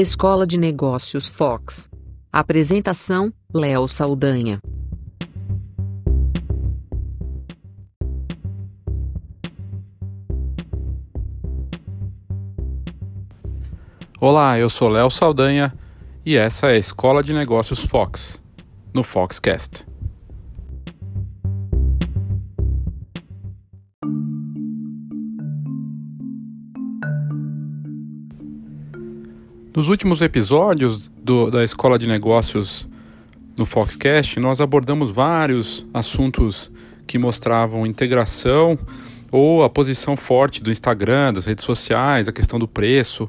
Escola de Negócios Fox. Apresentação: Léo Saldanha. Olá, eu sou Léo Saldanha e essa é a Escola de Negócios Fox, no Foxcast. Nos últimos episódios do, da Escola de Negócios no Foxcast, nós abordamos vários assuntos que mostravam integração ou a posição forte do Instagram, das redes sociais, a questão do preço.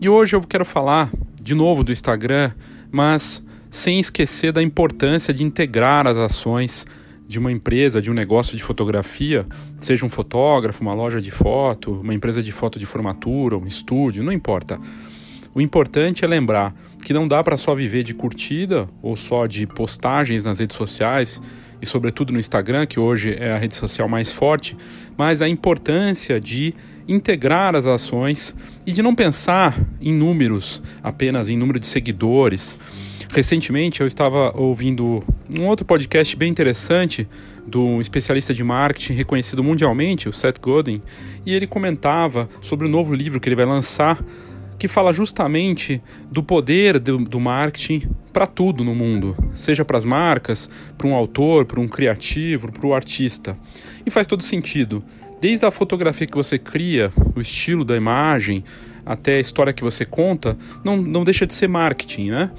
E hoje eu quero falar de novo do Instagram, mas sem esquecer da importância de integrar as ações de uma empresa, de um negócio de fotografia, seja um fotógrafo, uma loja de foto, uma empresa de foto de formatura, um estúdio, não importa o importante é lembrar que não dá para só viver de curtida ou só de postagens nas redes sociais e sobretudo no Instagram, que hoje é a rede social mais forte, mas a importância de integrar as ações e de não pensar em números, apenas em número de seguidores. Recentemente eu estava ouvindo um outro podcast bem interessante de um especialista de marketing reconhecido mundialmente, o Seth Godin, e ele comentava sobre o novo livro que ele vai lançar que fala justamente do poder do, do marketing para tudo no mundo, seja para as marcas, para um autor, para um criativo, para o artista. E faz todo sentido. Desde a fotografia que você cria, o estilo da imagem, até a história que você conta, não, não deixa de ser marketing, né?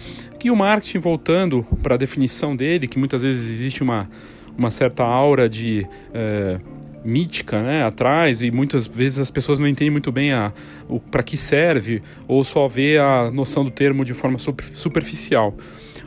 E o marketing, voltando para a definição dele, que muitas vezes existe uma, uma certa aura de. É, mítica né, atrás e muitas vezes as pessoas não entendem muito bem a, o para que serve ou só vê a noção do termo de forma superficial.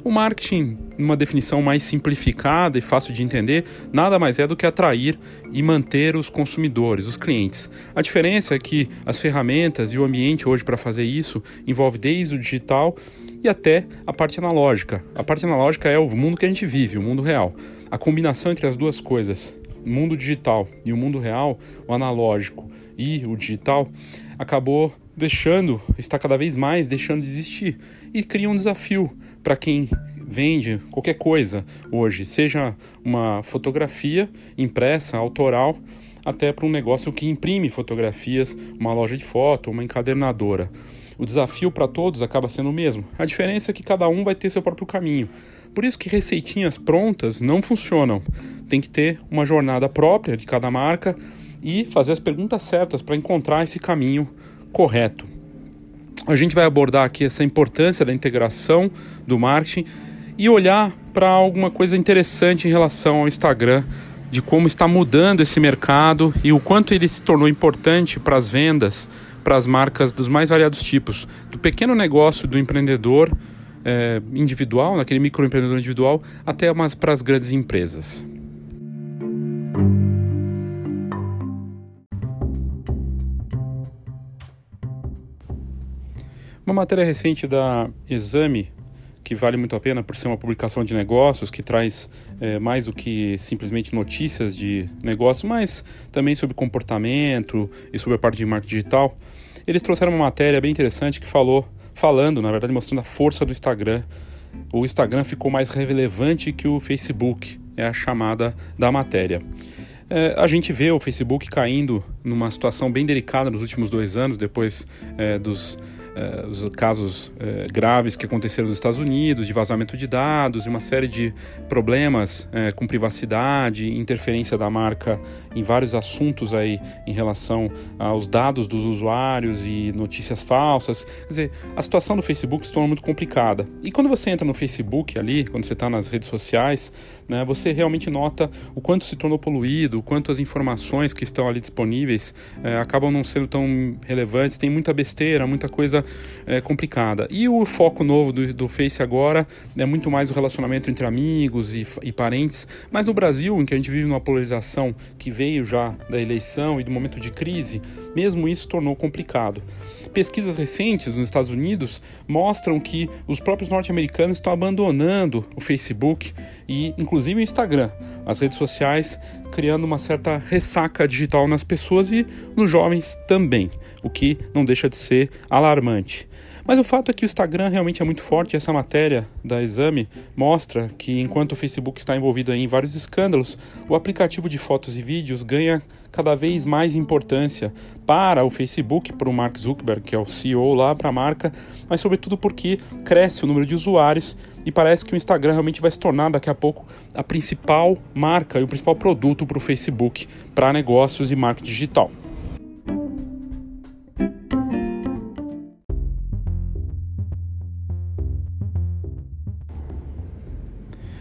O marketing, numa definição mais simplificada e fácil de entender, nada mais é do que atrair e manter os consumidores, os clientes. A diferença é que as ferramentas e o ambiente hoje para fazer isso envolve desde o digital e até a parte analógica. A parte analógica é o mundo que a gente vive, o mundo real. A combinação entre as duas coisas, mundo digital e o mundo real, o analógico e o digital, acabou deixando, está cada vez mais deixando de existir e cria um desafio para quem vende qualquer coisa hoje, seja uma fotografia impressa, autoral, até para um negócio que imprime fotografias, uma loja de foto, uma encadernadora. O desafio para todos acaba sendo o mesmo. A diferença é que cada um vai ter seu próprio caminho. Por isso que receitinhas prontas não funcionam. Tem que ter uma jornada própria de cada marca e fazer as perguntas certas para encontrar esse caminho correto. A gente vai abordar aqui essa importância da integração do marketing e olhar para alguma coisa interessante em relação ao Instagram, de como está mudando esse mercado e o quanto ele se tornou importante para as vendas, para as marcas dos mais variados tipos, do pequeno negócio do empreendedor é, individual, naquele microempreendedor individual, até umas para as grandes empresas. Uma matéria recente da Exame, que vale muito a pena por ser uma publicação de negócios, que traz é, mais do que simplesmente notícias de negócio, mas também sobre comportamento e sobre a parte de marketing digital. Eles trouxeram uma matéria bem interessante que falou falando, na verdade, mostrando a força do Instagram. O Instagram ficou mais relevante que o Facebook, é a chamada da matéria. É, a gente vê o Facebook caindo numa situação bem delicada nos últimos dois anos, depois é, dos uh, os casos uh, graves que aconteceram nos Estados Unidos, de vazamento de dados e uma série de problemas uh, com privacidade, interferência da marca em vários assuntos aí em relação aos dados dos usuários e notícias falsas. Quer dizer, a situação do Facebook se torna muito complicada. E quando você entra no Facebook ali, quando você está nas redes sociais, né, você realmente nota o quanto se tornou poluído, o quanto as informações que estão ali disponíveis acabam não sendo tão relevantes, tem muita besteira, muita coisa é, complicada. E o foco novo do, do Face agora é muito mais o relacionamento entre amigos e, e parentes. Mas no Brasil, em que a gente vive numa polarização que veio já da eleição e do momento de crise, mesmo isso tornou complicado. pesquisas recentes nos Estados Unidos mostram que os próprios norte-americanos estão abandonando o Facebook e, inclusive, o Instagram, as redes sociais, criando uma certa ressaca digital nas pessoas e nos jovens também, o que não deixa de ser alarmante. Mas o fato é que o Instagram realmente é muito forte. Essa matéria da Exame mostra que enquanto o Facebook está envolvido em vários escândalos, o aplicativo de fotos e vídeos ganha cada vez mais importância para o Facebook, para o Mark Zuckerberg, que é o CEO lá para a marca, mas sobretudo porque cresce o número de usuários e parece que o Instagram realmente vai se tornar daqui a pouco a principal marca e o principal produto para o Facebook para negócios e marketing digital.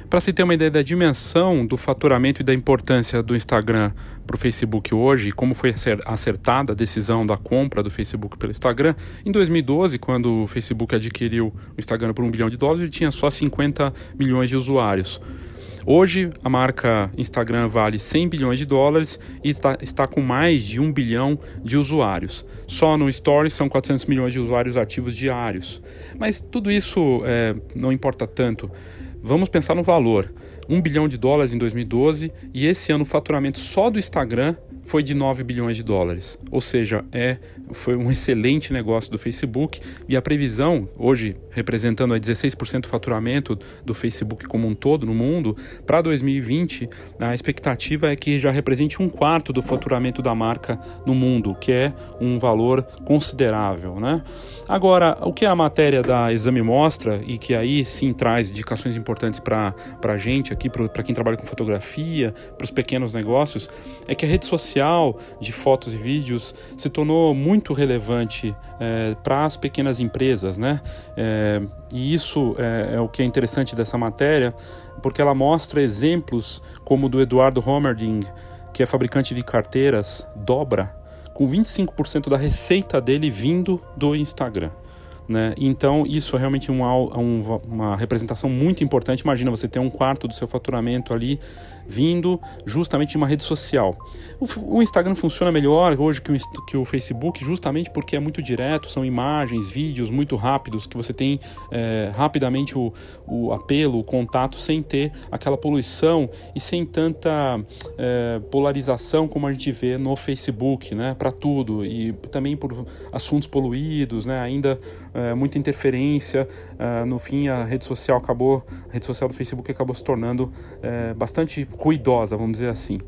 Para se ter uma ideia da dimensão do faturamento e da importância do Instagram para o Facebook hoje, como foi acertada a decisão da compra do Facebook pelo Instagram, em 2012, quando o Facebook adquiriu o Instagram por um bilhão de dólares, ele tinha só 50 milhões de usuários. Hoje, a marca Instagram vale 100 bilhões de dólares e está, está com mais de 1 bilhão de usuários. Só no Stories são 400 milhões de usuários ativos diários. Mas tudo isso é, não importa tanto. Vamos pensar no valor: 1 bilhão de dólares em 2012 e esse ano o faturamento só do Instagram foi de 9 bilhões de dólares. Ou seja, é, foi um excelente negócio do Facebook e a previsão, hoje representando a 16% do faturamento do Facebook como um todo no mundo, para 2020, a expectativa é que já represente um quarto do faturamento da marca no mundo, que é um valor considerável. Né? Agora, o que a matéria da Exame mostra, e que aí sim traz indicações importantes para a gente aqui, para quem trabalha com fotografia, para os pequenos negócios, é que a rede social de fotos e vídeos se tornou muito relevante é, para as pequenas empresas, né? É, e isso é, é, o que é interessante dessa matéria, porque ela mostra exemplos como o do Eduardo Homerding, que é fabricante de carteiras, dobra, com 25% da receita dele vindo do Instagram. Né? Então, isso é realmente um, um, uma representação muito importante. Imagina você ter um quarto do seu faturamento ali vindo justamente de uma rede social. O, o Instagram funciona melhor hoje que o, que o, Facebook, justamente porque é muito direto, são imagens, vídeos muito rápidos, que você tem é, rapidamente o, o apelo, o contato, sem ter aquela poluição e sem tanta é, polarização como a gente vê no Facebook, né? Para tudo. E também por assuntos poluídos, né? Ainda é, muita interferência. É, no fim, a rede social acabou, a rede social do Facebook acabou se tornando é, bastante ruidosa, vamos dizer assim.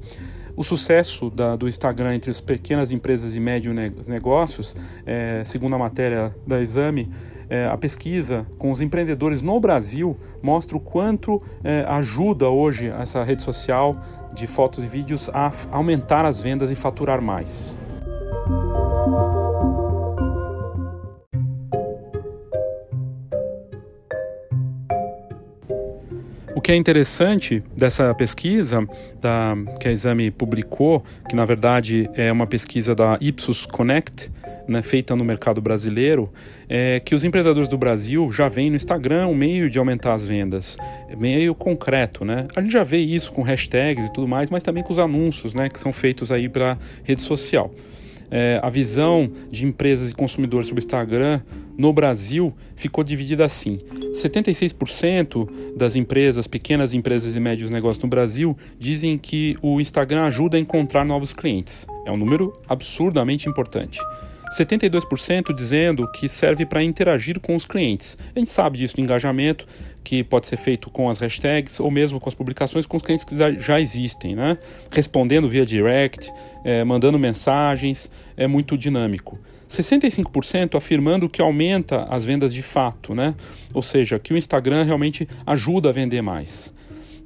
O sucesso da, do Instagram entre as pequenas empresas e médios negócios, é, segundo a matéria da Exame, é, a pesquisa com os empreendedores no Brasil mostra o quanto é, ajuda hoje essa rede social de fotos e vídeos a aumentar as vendas e faturar mais. O que é interessante dessa pesquisa da, que a Exame publicou, que na verdade é uma pesquisa da Ipsos Connect, né, feita no mercado brasileiro, é que os empreendedores do Brasil já veem no Instagram um meio de aumentar as vendas, meio concreto, né? A gente já vê isso com hashtags e tudo mais, mas também com os anúncios, né, que são feitos aí para rede social é, a visão de empresas e consumidores sobre o Instagram no Brasil ficou dividida assim: 76% das empresas, pequenas empresas e médios negócios no Brasil, dizem que o Instagram ajuda a encontrar novos clientes. É um número absurdamente importante. 72% dizendo que serve para interagir com os clientes. A gente sabe disso do engajamento, que pode ser feito com as hashtags ou mesmo com as publicações com os clientes que já existem, né? Respondendo via direct, é, mandando mensagens, é muito dinâmico. 65% afirmando que aumenta as vendas de fato, né? Ou seja, que o Instagram realmente ajuda a vender mais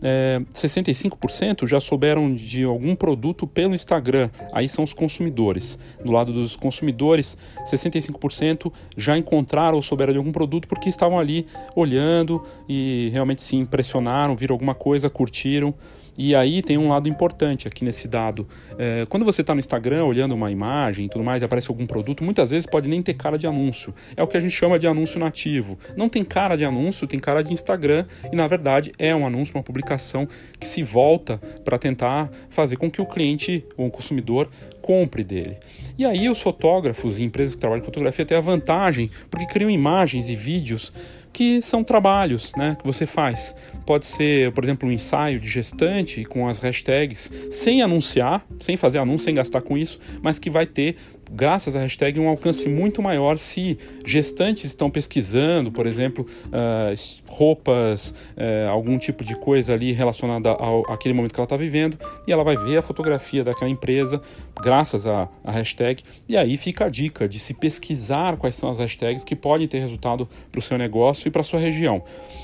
é, 65% já souberam de algum produto pelo Instagram. Aí são os consumidores. Do lado dos consumidores, 65% já encontraram ou souberam de algum produto porque estavam ali olhando e realmente se impressionaram, viram alguma coisa, curtiram. E aí tem um lado importante aqui nesse dado. É, quando você está no Instagram olhando uma imagem e tudo mais e aparece algum produto, muitas vezes pode nem ter cara de anúncio. É o que a gente chama de anúncio nativo. Não tem cara de anúncio, tem cara de Instagram e na verdade é um anúncio, uma publicação que se volta para tentar fazer com que o cliente ou o consumidor compre dele. E aí os fotógrafos e empresas que trabalham com fotografia têm a vantagem porque criam imagens e vídeos que são trabalhos né, que você faz. Pode ser, por exemplo, um ensaio de gestante com as hashtags sem anunciar, sem fazer anúncio, sem gastar com isso, mas que vai ter graças à hashtag, um alcance muito maior se gestantes estão pesquisando, por exemplo, uh, roupas, uh, algum tipo de coisa ali relacionada ao, àquele momento que ela está vivendo, e ela vai ver a fotografia daquela empresa graças à, à hashtag, e aí fica a dica de se pesquisar quais são as hashtags que podem ter resultado para o seu negócio e para a sua região.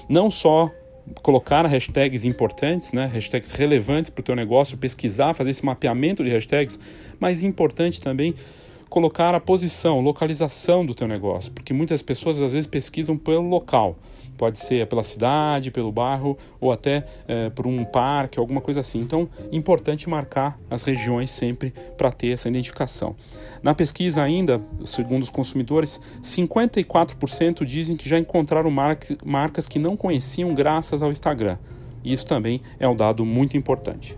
Não só colocar hashtags importantes, né, hashtags relevantes para o teu negócio, pesquisar, fazer esse mapeamento de hashtags, mas importante também colocar a posição, localização do teu negócio, porque muitas pessoas às vezes pesquisam pelo local. Pode ser pela cidade, pelo bairro ou até é, por um parque, alguma coisa assim. Então, importante marcar as regiões sempre para ter essa identificação. Na pesquisa ainda, segundo os consumidores, 54% dizem que já encontraram marcas que não conheciam graças ao Instagram. Isso também é um dado muito importante.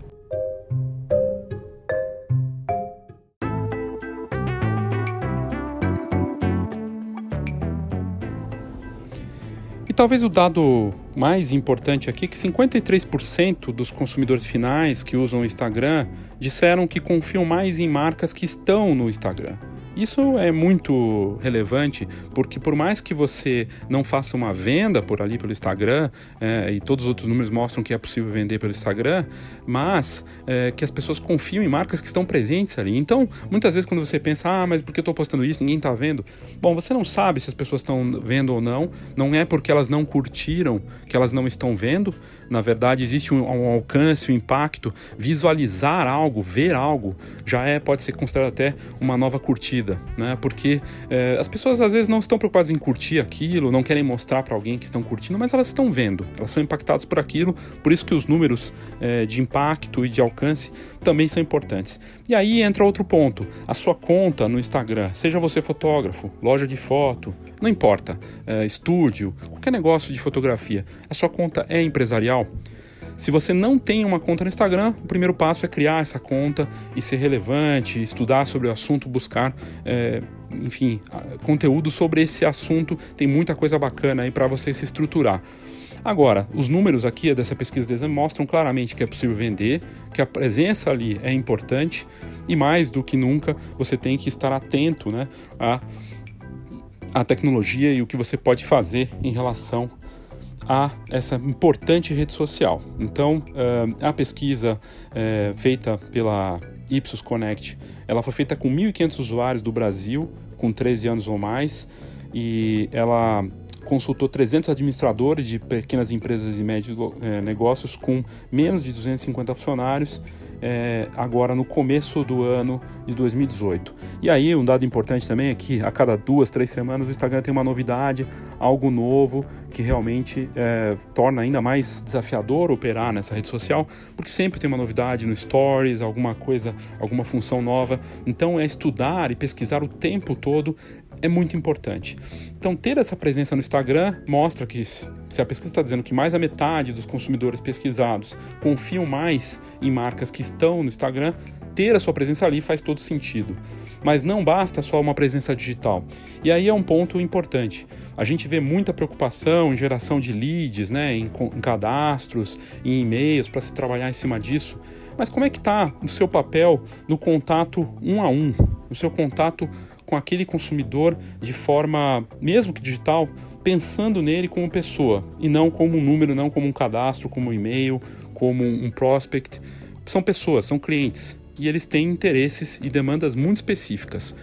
Talvez o dado mais importante aqui é que 53% dos consumidores finais que usam o Instagram disseram que confiam mais em marcas que estão no Instagram. Isso é muito relevante porque por mais que você não faça uma venda por ali pelo Instagram é, e todos os outros números mostram que é possível vender pelo Instagram, mas é, que as pessoas confiam em marcas que estão presentes ali. Então, muitas vezes quando você pensa, ah, mas por que eu estou postando isso? Ninguém está vendo. Bom, você não sabe se as pessoas estão vendo ou não. Não é porque elas não curtiram que elas não estão vendo. Na verdade, existe um, um alcance, um impacto. Visualizar algo, ver algo, já é pode ser considerado até uma nova curtida vida, né? Porque é, as pessoas às vezes não estão preocupadas em curtir aquilo, não querem mostrar para alguém que estão curtindo, mas elas estão vendo, elas são impactadas por aquilo, por isso que os números é, de impacto e de alcance também são importantes. E aí entra outro ponto: a sua conta no Instagram, seja você fotógrafo, loja de foto, não importa, é, estúdio, qualquer negócio de fotografia, a sua conta é empresarial. Se você não tem uma conta no Instagram, o primeiro passo é criar essa conta e ser relevante, estudar sobre o assunto, buscar, é, enfim, conteúdo sobre esse assunto. Tem muita coisa bacana aí para você se estruturar. Agora, os números aqui dessa pesquisa de exame mostram claramente que é possível vender, que a presença ali é importante e mais do que nunca você tem que estar atento né, à, tecnologia e o que você pode fazer em relação a essa importante rede social. Então, uh, a pesquisa uh, feita pela Ipsos Connect, ela foi feita com 1.500 usuários do Brasil, com 13 anos ou mais, e ela consultou 300 administradores de pequenas empresas e médios eh, negócios com menos de 250 funcionários é, agora no começo do ano de 2018. E aí, um dado importante também é que a cada duas, três semanas o Instagram tem uma novidade, algo novo que realmente é, torna ainda mais desafiador operar nessa rede social, porque sempre tem uma novidade no Stories, alguma coisa, alguma função nova. Então, é estudar e pesquisar o tempo todo é muito importante. Então, ter essa presença no Instagram mostra que, se a pesquisa está dizendo que mais da metade dos consumidores pesquisados confiam mais em marcas que estão no Instagram, ter a sua presença ali faz todo sentido. Mas não basta só uma presença digital. E aí é um ponto importante. A gente vê muita preocupação em geração de leads, né, em, em cadastros, em e-mails para se trabalhar em cima disso. Mas como é que está o seu papel no contato um a um, no seu contato com aquele consumidor de forma, mesmo que digital, pensando nele como pessoa e não como um número, não como um cadastro, como um e-mail, como um prospect. São pessoas, são clientes e eles têm interesses e demandas muito específicas.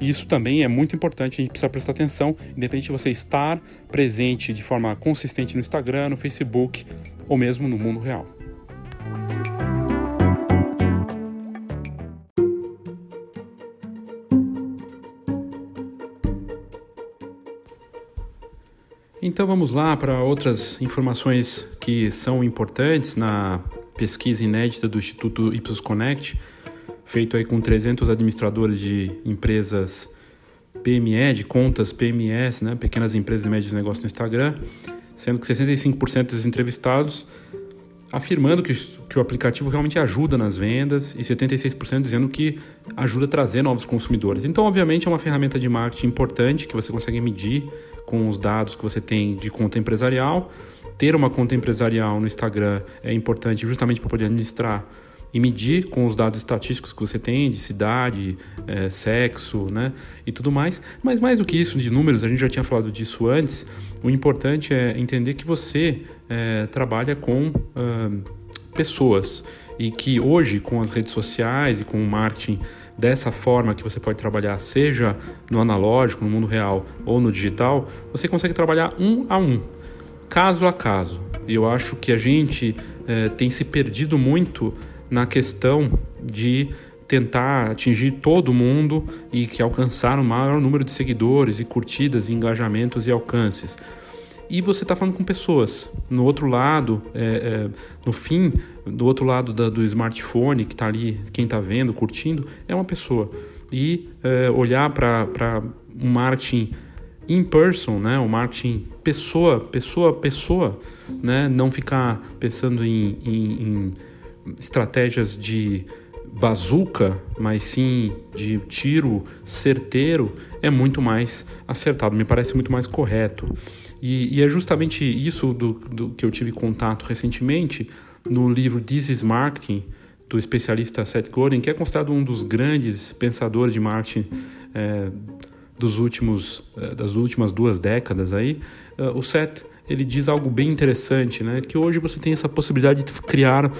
Isso também é muito importante, a gente precisa prestar atenção, independente de você estar presente de forma consistente no Instagram, no Facebook ou mesmo no mundo real. Então vamos lá para outras informações que são importantes na pesquisa inédita do Instituto Ipsos Connect, feito aí com 300 administradores de empresas PME, de contas PMS, né, pequenas empresas e médios negócios no Instagram, sendo que 65% dos entrevistados afirmando que, que o aplicativo realmente ajuda nas vendas e 76% dizendo que ajuda a trazer novos consumidores. Então, obviamente, é uma ferramenta de marketing importante que você consegue medir com os dados que você tem de conta empresarial. Ter uma conta empresarial no Instagram é importante justamente para poder administrar e medir com os dados estatísticos que você tem de cidade, é, sexo, né, e tudo mais. Mas mais do que isso de números, a gente já tinha falado disso antes. O importante é entender que você é, trabalha com uh, pessoas e que hoje com as redes sociais e com o marketing dessa forma que você pode trabalhar, seja no analógico, no mundo real ou no digital, você consegue trabalhar um a um, caso a caso. Eu acho que a gente é, tem se perdido muito na questão de tentar atingir todo mundo e que alcançar o maior número de seguidores e curtidas, e engajamentos e alcances. E você está falando com pessoas. No outro lado, é, é, no fim, do outro lado da, do smartphone, que está ali, quem está vendo, curtindo, é uma pessoa. E é, olhar para um marketing in person, né? O marketing pessoa, pessoa, pessoa, né? Não ficar pensando em, em, em estratégias de bazuca, mas sim de tiro certeiro, é muito mais acertado, me parece muito mais correto. E, e é justamente isso do, do, que eu tive contato recentemente no livro This is Marketing, do especialista Seth Godin, que é considerado um dos grandes pensadores de marketing é, dos últimos, é, das últimas duas décadas aí. É, o Seth ele diz algo bem interessante, né? Que hoje você tem essa possibilidade de criar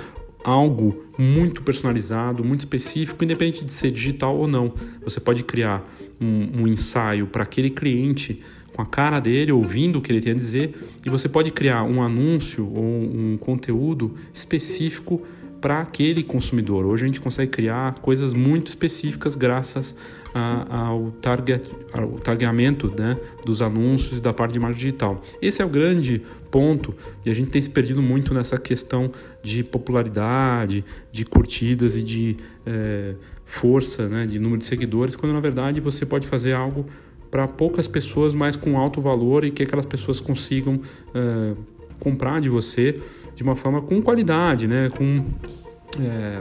algo muito personalizado, muito específico, independente de ser digital ou não. Você pode criar um, um ensaio para aquele cliente com a cara dele, ouvindo o que ele tem a dizer, e você pode criar um anúncio ou um conteúdo específico para aquele consumidor. Hoje a gente consegue criar coisas muito específicas graças a, ao, target, ao targeamento né, dos anúncios e da parte de marketing digital. Esse é o grande ponto e a gente tem se perdido muito nessa questão de popularidade, de curtidas e de é, força, né, de número de seguidores, quando na verdade você pode fazer algo para poucas pessoas, mas com alto valor e que aquelas pessoas consigam é, comprar de você de uma forma com qualidade, né? com é,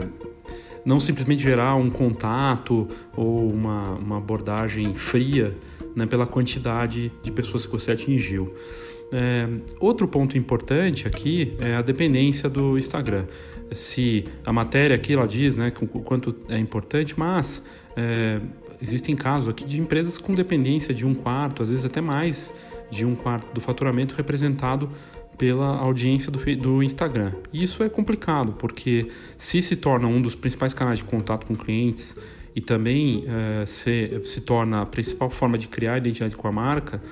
não simplesmente gerar um contato ou uma, uma abordagem fria né, pela quantidade de pessoas que você atingiu. É, outro ponto importante aqui é a dependência do Instagram. Se a matéria aqui ela diz né, o quanto é importante, mas é, existem casos aqui de empresas com dependência de um quarto, às vezes até mais de um quarto do faturamento representado pela audiência do, do Instagram. E isso é complicado, porque se se torna um dos principais canais de contato com clientes e também uh, se, se torna a principal forma de criar identidade com a marca,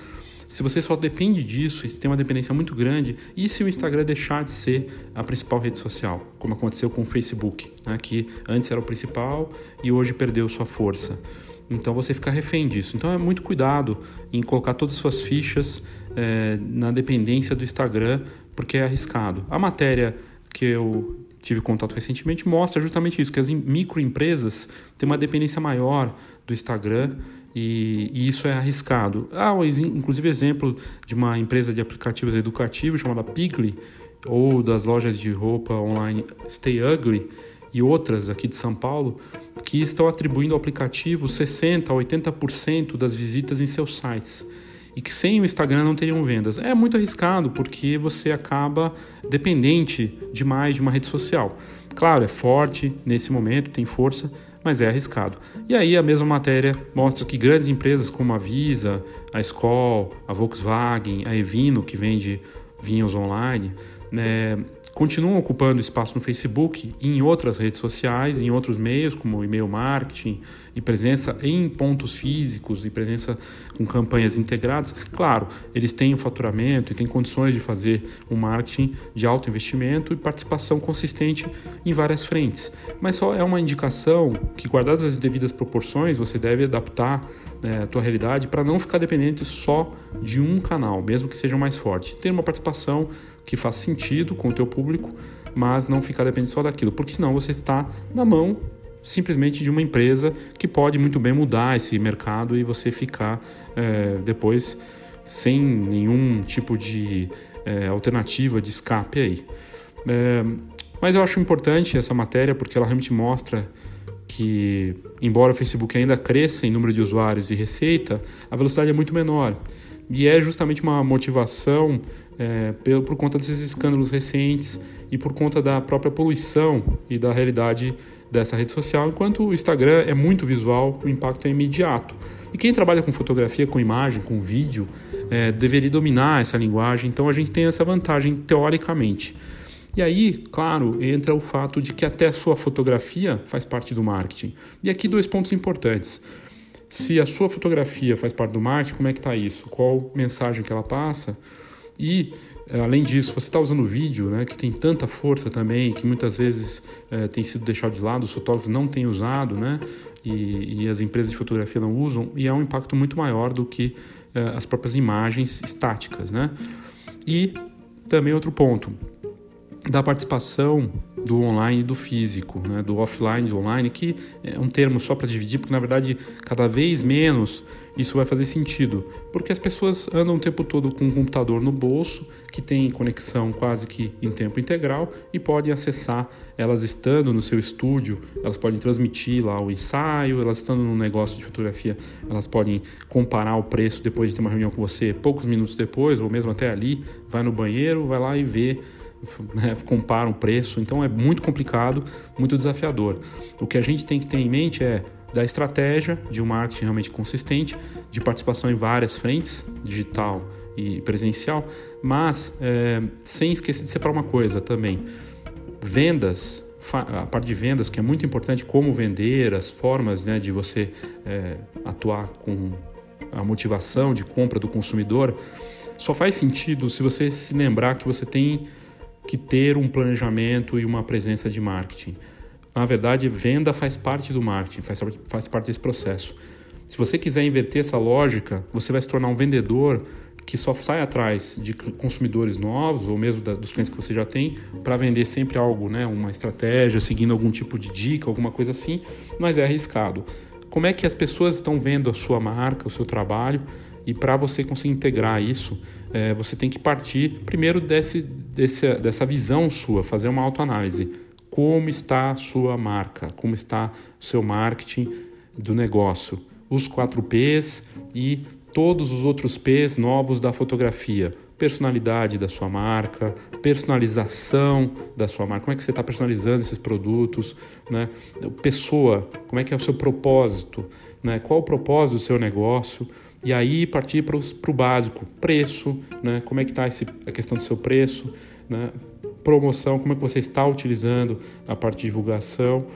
se você só depende disso, e tem uma dependência muito grande, e se o Instagram deixar de ser a principal rede social, como aconteceu com o Facebook, né, que antes era o principal e hoje perdeu sua força. Então você fica refém disso. Então é muito cuidado em colocar todas as suas fichas é, na dependência do Instagram, porque é arriscado. A matéria que eu tive contato recentemente mostra justamente isso, que as microempresas têm uma dependência maior do Instagram e, e, isso é arriscado. Há, inclusive, exemplo de uma empresa de aplicativos educativos chamada Pigly, ou das lojas de roupa online Stay Ugly e outras aqui de São Paulo, que estão atribuindo ao aplicativo 60% a 80% das visitas em seus sites e que sem o Instagram não teriam vendas. É muito arriscado porque você acaba dependente demais de uma rede social. Claro, é forte nesse momento, tem força, mas é arriscado. E aí a mesma matéria mostra que grandes empresas como a Visa, a Skoll, a Volkswagen, a Evino, que vende vinhos online, né, continuam ocupando espaço no Facebook e em outras redes sociais, em outros meios, como e-mail marketing e presença em pontos físicos e presença com campanhas integradas. Claro, eles têm o faturamento e têm condições de fazer um marketing de alto investimento e participação consistente em várias frentes. Mas só é uma indicação que, guardadas as devidas proporções, você deve adaptar né, a tua realidade para não ficar dependente só de um canal, mesmo que seja mais forte. Ter uma participação que faz sentido com o teu público, mas não ficar dependente só daquilo, porque senão você está na mão simplesmente de uma empresa que pode muito bem mudar esse mercado e você ficar é, depois sem nenhum tipo de é, alternativa de escape aí. É, mas eu acho importante essa matéria porque ela realmente mostra que, embora o Facebook ainda cresça em número de usuários e receita, a velocidade é muito menor. E é justamente uma motivação é, por, por conta desses escândalos recentes e por conta da própria poluição e da realidade dessa rede social, enquanto o Instagram é muito visual, o impacto é imediato. E quem trabalha com fotografia, com imagem, com vídeo, é, deveria dominar essa linguagem, então a gente tem essa vantagem teoricamente. E aí, claro, entra o fato de que até a sua fotografia faz parte do marketing. E aqui dois pontos importantes. Se a sua fotografia faz parte do marketing, como é que está isso? Qual mensagem que ela passa? E além disso, você está usando vídeo, né, que tem tanta força também, que muitas vezes é, tem sido deixado de lado, os fotógrafos não têm usado, né, e, e, as empresas de fotografia não usam, e é um impacto muito maior do que é, as próprias imagens estáticas, né. E também outro ponto, da participação do online e do físico, né, do offline e do online, que é um termo só para dividir, porque na verdade cada vez menos isso vai fazer sentido, porque as pessoas andam o tempo todo com um computador no bolso, que tem conexão quase que em tempo integral e podem acessar, elas estando no seu estúdio, elas podem transmitir lá o ensaio, elas estando no negócio de fotografia, elas podem comparar o preço depois de ter uma reunião com você, poucos minutos depois, ou mesmo até ali, vai no banheiro, vai lá e vê né, comparam o preço, então é muito complicado, muito desafiador. O que a gente tem que ter em mente é da estratégia de um marketing realmente consistente, de participação em várias frentes, digital e presencial, mas é, sem esquecer de separar uma coisa também: vendas, a parte de vendas que é muito importante, como vender, as formas né, de você é, atuar com a motivação de compra do consumidor, só faz sentido se você se lembrar que você tem que ter um planejamento e uma presença de marketing. Na verdade, venda faz parte do marketing, faz, faz parte desse processo. Se você quiser inverter essa lógica, você vai se tornar um vendedor que só sai atrás de consumidores novos ou mesmo da, dos clientes que você já tem para vender sempre algo, né, uma estratégia, seguindo algum tipo de dica, alguma coisa assim, mas é arriscado. Como é que as pessoas estão vendo a sua marca, o seu trabalho? E para você conseguir integrar isso, é, você tem que partir primeiro desse, desse, dessa visão sua, fazer uma autoanálise. Como está a sua marca? Como está o seu marketing do negócio? Os 4 Ps e todos os outros Ps novos da fotografia. Personalidade da sua marca, personalização da sua marca, como é que você está personalizando esses produtos, né? Pessoa, como é que é o seu propósito, né? Qual o propósito do seu negócio? E aí partir para o básico, preço, né? como é que está a questão do seu preço, né? promoção, como é que você está utilizando a parte de divulgação,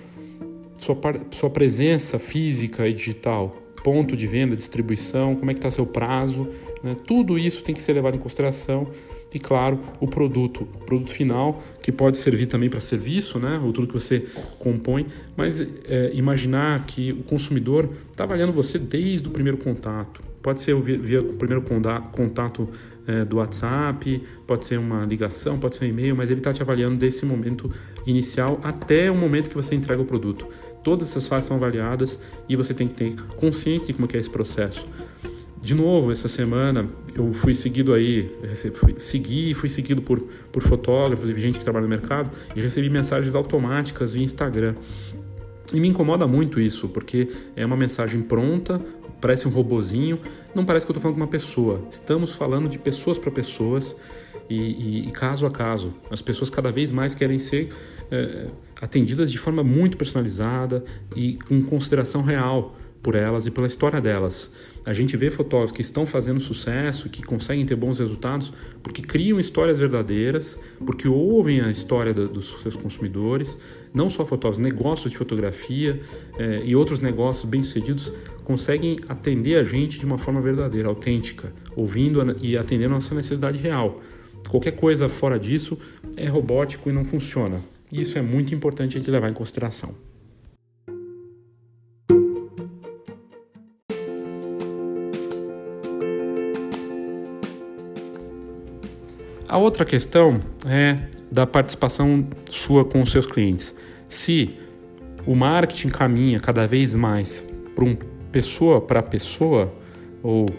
sua, sua presença física e digital, ponto de venda, distribuição, como é que está seu prazo, né? tudo isso tem que ser levado em consideração e claro o produto, o produto final que pode servir também para serviço, né, ou tudo que você compõe, mas é, imaginar que o consumidor está avaliando você desde o primeiro contato, Pode ser via, via o primeiro contato é, do WhatsApp, pode ser uma ligação, pode ser um e-mail, mas ele está te avaliando desse momento inicial até o momento que você entrega o produto. Todas essas fases são avaliadas e você tem que ter consciência de como é esse processo. De novo, essa semana eu fui seguido aí, fui, segui fui seguido por, por fotógrafos e gente que trabalha no mercado e recebi mensagens automáticas via Instagram. E me incomoda muito isso, porque é uma mensagem pronta, parece um robozinho, não parece que eu estou falando com uma pessoa. Estamos falando de pessoas para pessoas e, e, e, caso a caso. As pessoas cada vez mais querem ser é, atendidas de forma muito personalizada e com consideração real por elas e pela história delas. A gente vê fotógrafos que estão fazendo sucesso, que conseguem ter bons resultados, porque criam histórias verdadeiras, porque ouvem a história dos seus consumidores, não só fotógrafos, negócios de fotografia eh, e outros negócios bem-sucedidos conseguem atender a gente de uma forma verdadeira, autêntica, ouvindo e atendendo a nossa necessidade real. Qualquer coisa fora disso é robótico e não funciona. Isso é muito importante a gente levar em consideração. A outra questão é da participação sua com os seus clientes. Se o marketing caminha cada vez mais para um pessoa para pessoa, ou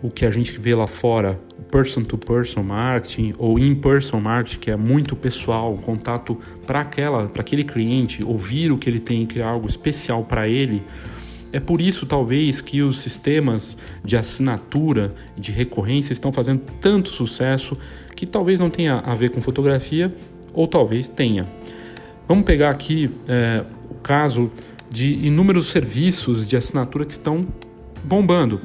o que a gente vê lá fora, person to person marketing ou in person marketing, que é muito pessoal, contato para aquela, para aquele cliente, ouvir o que ele tem e criar algo especial para ele. É por isso, talvez, que os sistemas de assinatura de recorrência estão fazendo tanto sucesso que talvez não tenha a ver com fotografia ou talvez tenha. Vamos pegar aqui é, o caso de inúmeros serviços de assinatura que estão bombando,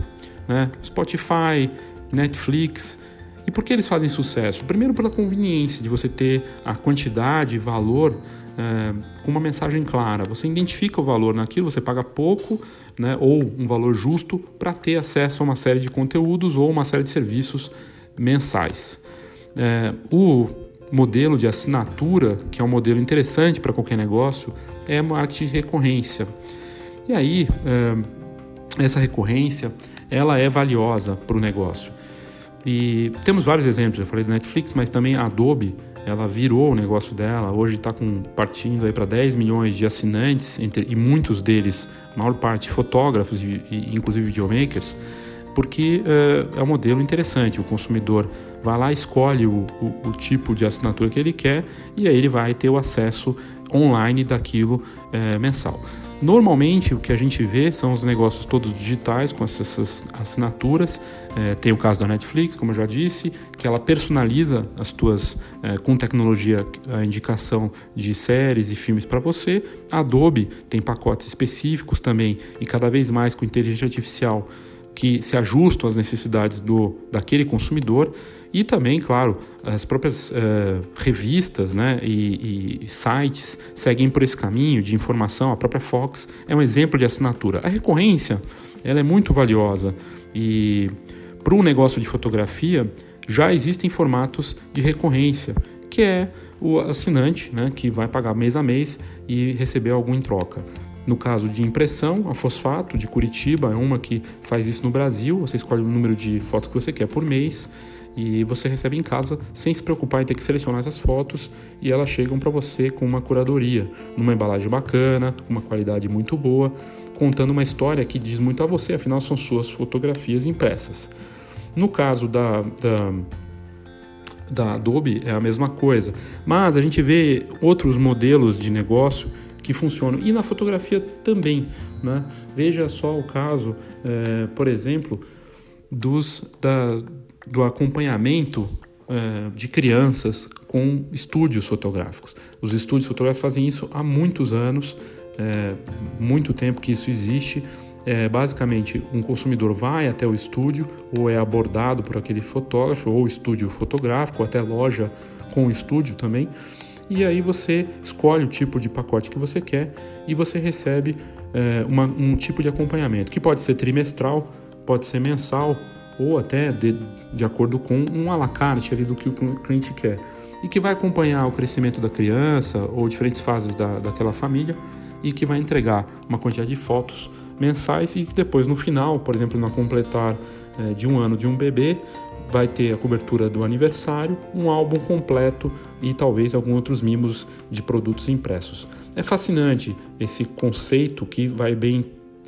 né? Spotify, Netflix. E por que eles fazem sucesso? Primeiro, pela conveniência de você ter a quantidade e valor é, com uma mensagem clara. Você identifica o valor naquilo, você paga pouco né, ou um valor justo para ter acesso a uma série de conteúdos ou uma série de serviços mensais. É, o modelo de assinatura, que é um modelo interessante para qualquer negócio, é marketing de recorrência. E aí, é, essa recorrência ela é valiosa para o negócio. E temos vários exemplos, eu falei do Netflix, mas também a Adobe, ela virou o negócio dela, hoje está partindo aí para 10 milhões de assinantes, entre, e muitos deles, a maior parte fotógrafos e, e inclusive videomakers, porque uh, é um modelo interessante, o consumidor vai lá, escolhe o, o, o, tipo de assinatura que ele quer e aí ele vai ter o acesso online daquilo uh, mensal. Normalmente o que a gente vê são os negócios todos digitais com essas assinaturas. É, tem o caso da Netflix, como eu já disse, que ela personaliza as tuas é, com tecnologia a indicação de séries e filmes para você. A Adobe tem pacotes específicos também e cada vez mais com inteligência artificial que se ajustam às necessidades do daquele consumidor. E também, claro, as próprias uh, revistas né, e, e, sites seguem por esse caminho de informação. A própria Fox é um exemplo de assinatura. A recorrência ela é muito valiosa e para um negócio de fotografia já existem formatos de recorrência, que é o assinante né, que vai pagar mês a mês e receber algo em troca. No caso de impressão, a Fosfato de Curitiba é uma que faz isso no Brasil. Você escolhe o número de fotos que você quer por mês e você recebe em casa sem se preocupar em ter que selecionar essas fotos e elas chegam para você com uma curadoria, numa embalagem bacana, com uma qualidade muito boa, contando uma história que diz muito a você, afinal são suas fotografias impressas. No caso da, da da Adobe é a mesma coisa, mas a gente vê outros modelos de negócio que funcionam e na fotografia também. Né? Veja só o caso, é, por exemplo, dos, da, do acompanhamento é, de crianças com estúdios fotográficos. Os estúdios fotográficos fazem isso há muitos anos, é, muito tempo que isso existe. É, basicamente, um consumidor vai até o estúdio ou é abordado por aquele fotógrafo ou estúdio fotográfico, ou até loja com estúdio também. E aí você escolhe o tipo de pacote que você quer e você recebe é, uma, um tipo de acompanhamento, que pode ser trimestral, pode ser mensal ou até de, de acordo com um alacarte ali do que o cliente quer. E que vai acompanhar o crescimento da criança ou diferentes fases da, daquela família e que vai entregar uma quantidade de fotos mensais e que depois no final, por exemplo, no completar é, de um ano de um bebê, vai ter a cobertura do aniversário, um álbum completo e talvez alguns outros mimos de produtos impressos. É fascinante esse conceito que vai bem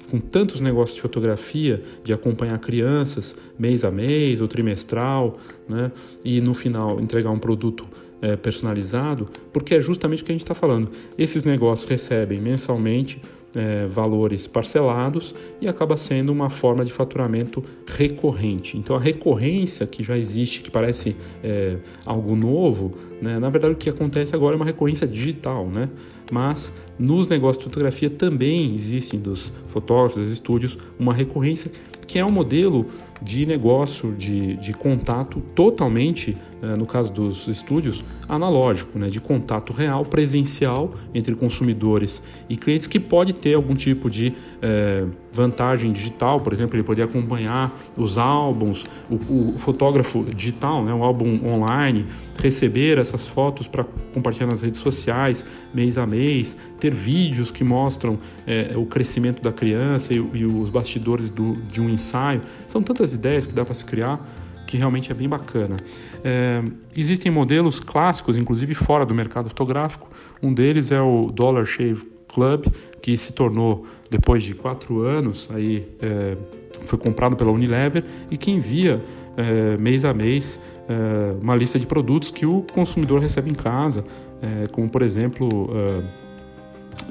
com tantos negócios de fotografia, de acompanhar crianças mês a mês ou trimestral, né? e no final entregar um produto é, personalizado, porque é justamente o que a gente está falando. Esses negócios recebem mensalmente é, valores parcelados e acaba sendo uma forma de faturamento recorrente. Então a recorrência que já existe, que parece é, algo novo, né, na verdade o que acontece agora é uma recorrência digital, né? mas nos negócios de fotografia também existem dos fotógrafos, dos estúdios, uma recorrência que é um modelo de negócio, de, de contato totalmente, eh, no caso dos estúdios, analógico, né, de contato real, presencial entre consumidores e clientes, que pode ter algum tipo de eh, vantagem digital, por exemplo, ele poder acompanhar os álbuns, o, o fotógrafo digital, né, o álbum online, receber essas fotos para compartilhar nas redes sociais mês a mês, ter vídeos que mostram eh, o crescimento da criança e, e os bastidores do, de um ensaio. São tantas ideias que dá para se criar que realmente é bem bacana. É, existem modelos clássicos, inclusive fora do mercado fotográfico. Um deles é o Dollar Shave Club, que se tornou, depois de quatro anos, aí, é, foi comprado pela Unilever e que envia é, mês a mês é, uma lista de produtos que o consumidor recebe em casa, é, como por exemplo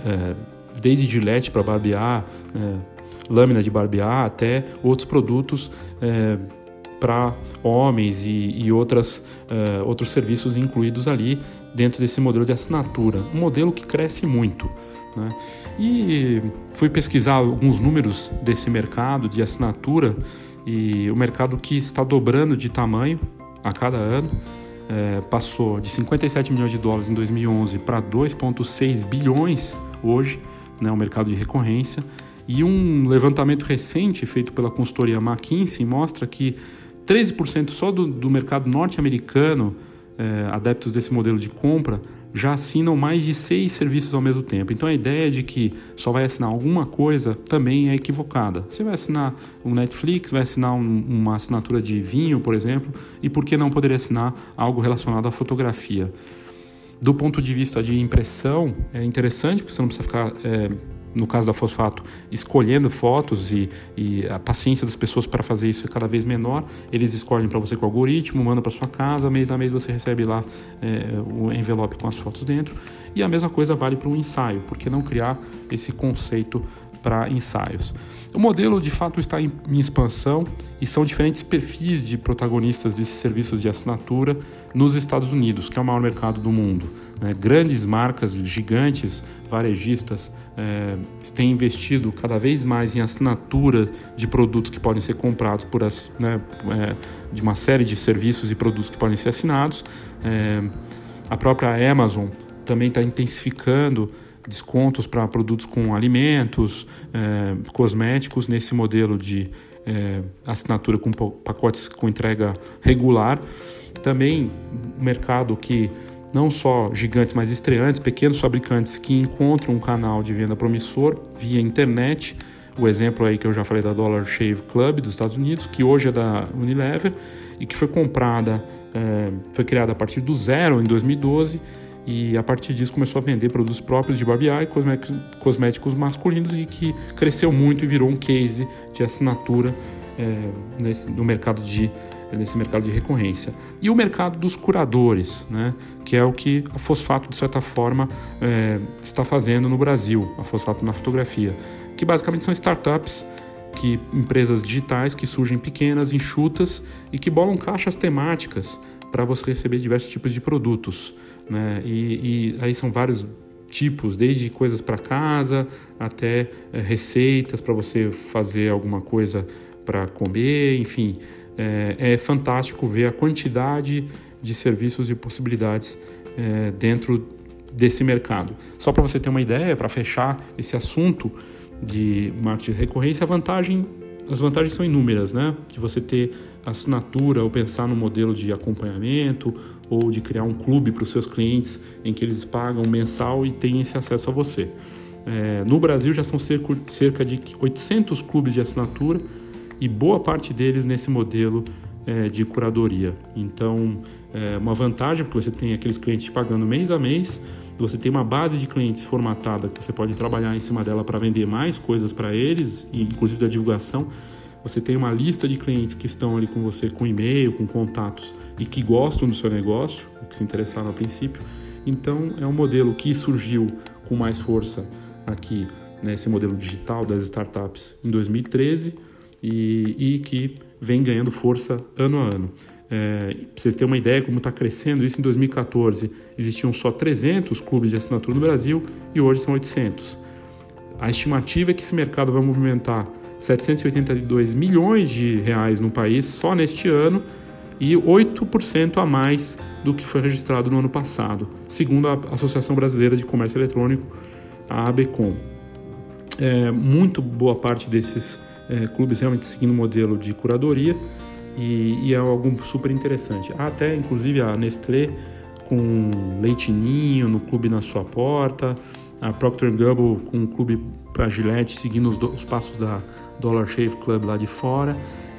é, desde gilete para barbear, lâmina de barbear, até outros produtos para homens e, e outras, outros serviços incluídos ali dentro desse modelo de assinatura. Um modelo que cresce muito. Né? E fui pesquisar alguns números desse mercado de assinatura e o mercado que está dobrando de tamanho a cada ano. É, passou de 57 milhões de dólares em 2011 para 2,6 bilhões hoje, né, o mercado de recorrência. E um levantamento recente feito pela consultoria McKinsey mostra que 13% só do, do mercado norte-americano, é, adeptos desse modelo de compra, já assinam mais de seis serviços ao mesmo tempo. Então a ideia de que só vai assinar alguma coisa também é equivocada. Você vai assinar um Netflix, vai assinar um, uma assinatura de vinho, por exemplo, e por que não poderia assinar algo relacionado à fotografia? Do ponto de vista de impressão, é interessante porque você não precisa ficar é, no caso da fosfato, escolhendo fotos e, e, a paciência das pessoas para fazer isso é cada vez menor. Eles escolhem para você com o algoritmo, mandam para sua casa, mês a mês você recebe lá é, o envelope com as fotos dentro. E a mesma coisa vale para um ensaio, porque não criar esse conceito para ensaios. O modelo de fato está em, em expansão e são diferentes perfis de protagonistas desses serviços de assinatura nos Estados Unidos, que é o maior mercado do mundo. Né? Grandes marcas gigantes, varejistas, é, têm investido cada vez mais em assinatura de produtos que podem ser comprados por as, né, é, de uma série de serviços e produtos que podem ser assinados. É, a própria Amazon também está intensificando descontos para produtos com alimentos, é, cosméticos, nesse modelo de é, assinatura com pacotes com entrega regular. Também um mercado que não só gigantes, mas estreantes, pequenos fabricantes que encontram um canal de venda promissor via internet. O exemplo aí que eu já falei da Dollar Shave Club dos Estados Unidos, que hoje é da Unilever e que foi comprada, é, foi criada a partir do zero em 2012 e a partir disso começou a vender produtos próprios de barbear e cosméticos, cosméticos masculinos e que cresceu muito e virou um case de assinatura é, nesse, no mercado de nesse mercado de recorrência e o mercado dos curadores, né, que é o que a Fosfato de certa forma é, está fazendo no Brasil, a Fosfato na fotografia, que basicamente são startups que empresas digitais que surgem pequenas, enxutas e que bolam caixas temáticas para você receber diversos tipos de produtos. Né? E, e aí são vários tipos, desde coisas para casa até é, receitas para você fazer alguma coisa para comer, enfim. É, é, fantástico ver a quantidade de serviços e possibilidades é, dentro desse mercado. Só para você ter uma ideia, para fechar esse assunto de marketing de recorrência, a vantagem, as vantagens são inúmeras, né? De você ter assinatura ou pensar no modelo de acompanhamento ou de criar um clube para os seus clientes em que eles pagam mensal e têm esse acesso a você. É, no Brasil já são cerca de 800 clubes de assinatura e boa parte deles nesse modelo é, de curadoria. Então, é uma vantagem porque você tem aqueles clientes pagando mês a mês, você tem uma base de clientes formatada que você pode trabalhar em cima dela para vender mais coisas para eles, inclusive da divulgação você tem uma lista de clientes que estão ali com você com e-mail, com contatos e que gostam do seu negócio, que se interessaram a princípio. Então é um modelo que surgiu com mais força aqui nesse modelo digital das startups em 2013 e, e que vem ganhando força ano a ano. É, para vocês terem uma ideia como está crescendo isso, em 2014 existiam só 300 clubes de assinatura no Brasil e hoje são 800. A estimativa é que esse mercado vai movimentar 782 milhões de reais no país só neste ano e 8% a mais do que foi registrado no ano passado, segundo a Associação Brasileira de Comércio Eletrônico, a ABCOM. É, muito boa parte desses é, clubes realmente seguindo o modelo de curadoria e, e, é algo super interessante. Há até, inclusive, a Nestlé com leitinho no clube na sua porta, a Procter Gamble com um clube para Gillette, seguindo os, os, passos da Dollar Shave Club lá de fora.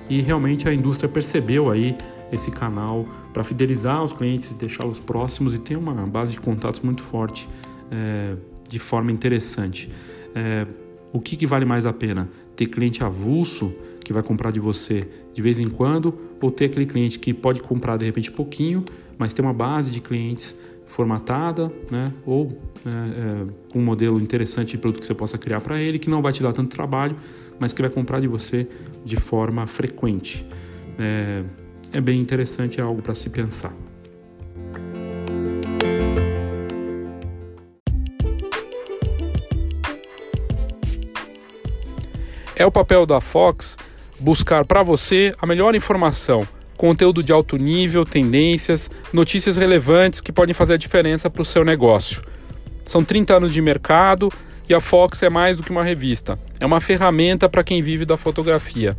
e realmente a indústria percebeu aí esse canal para fidelizar os clientes deixá-los próximos e ter uma base de contatos muito forte é, de forma interessante. É, o que, que vale mais a pena? Ter cliente avulso que vai comprar de você de vez em quando ou ter aquele cliente que pode comprar de repente pouquinho, mas ter uma base de clientes formatada, né? ou é, é, com um modelo interessante de produto que você possa criar para ele, que não vai te dar tanto trabalho, mas que vai comprar de você de forma frequente. É, é bem interessante, é algo para se pensar. É o papel da Fox buscar para você a melhor informação, conteúdo de alto nível, tendências, notícias relevantes que podem fazer a diferença para o seu negócio. São 30 anos de mercado e a Fox é mais do que uma revista, é uma ferramenta para quem vive da fotografia.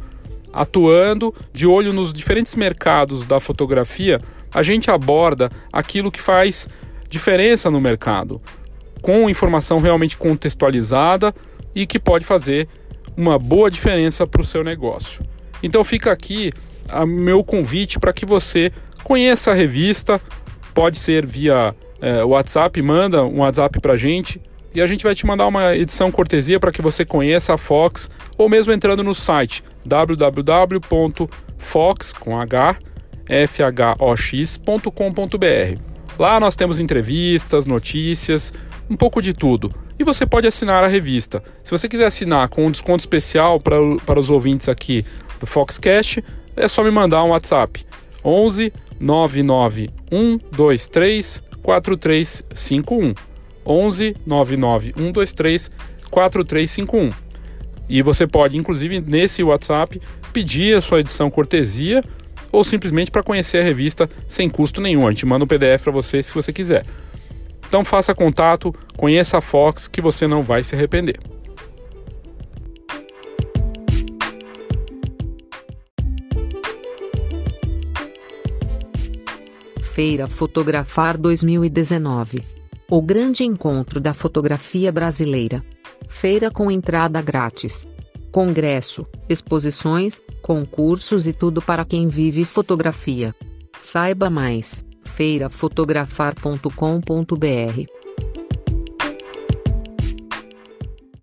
Atuando de olho nos diferentes mercados da fotografia, a gente aborda aquilo que faz diferença no mercado, com informação realmente contextualizada e que pode fazer uma boa diferença para o seu negócio. Então fica aqui o meu convite para que você conheça a revista, pode ser via é, WhatsApp, manda um WhatsApp para a gente e a gente vai te mandar uma edição cortesia para que você conheça a Fox ou mesmo entrando no site www.fox.com.br. Lá nós temos entrevistas, notícias, um pouco de tudo. E você pode assinar a revista. Se você quiser assinar com um desconto especial para, os ouvintes aqui do Foxcast, é só me mandar um WhatsApp. 11 99 123 4351. 11 99 123 4351. E você pode, inclusive, nesse WhatsApp, pedir a sua edição cortesia ou simplesmente para conhecer a revista sem custo nenhum. A gente manda um PDF para você se você quiser. Então faça contato, conheça a Fox que você não vai se arrepender. Feira Fotografar 2019. O grande encontro da fotografia brasileira. Feira com entrada grátis. Congresso, exposições, concursos e tudo para quem vive fotografia. Saiba mais feirafotografar.com.br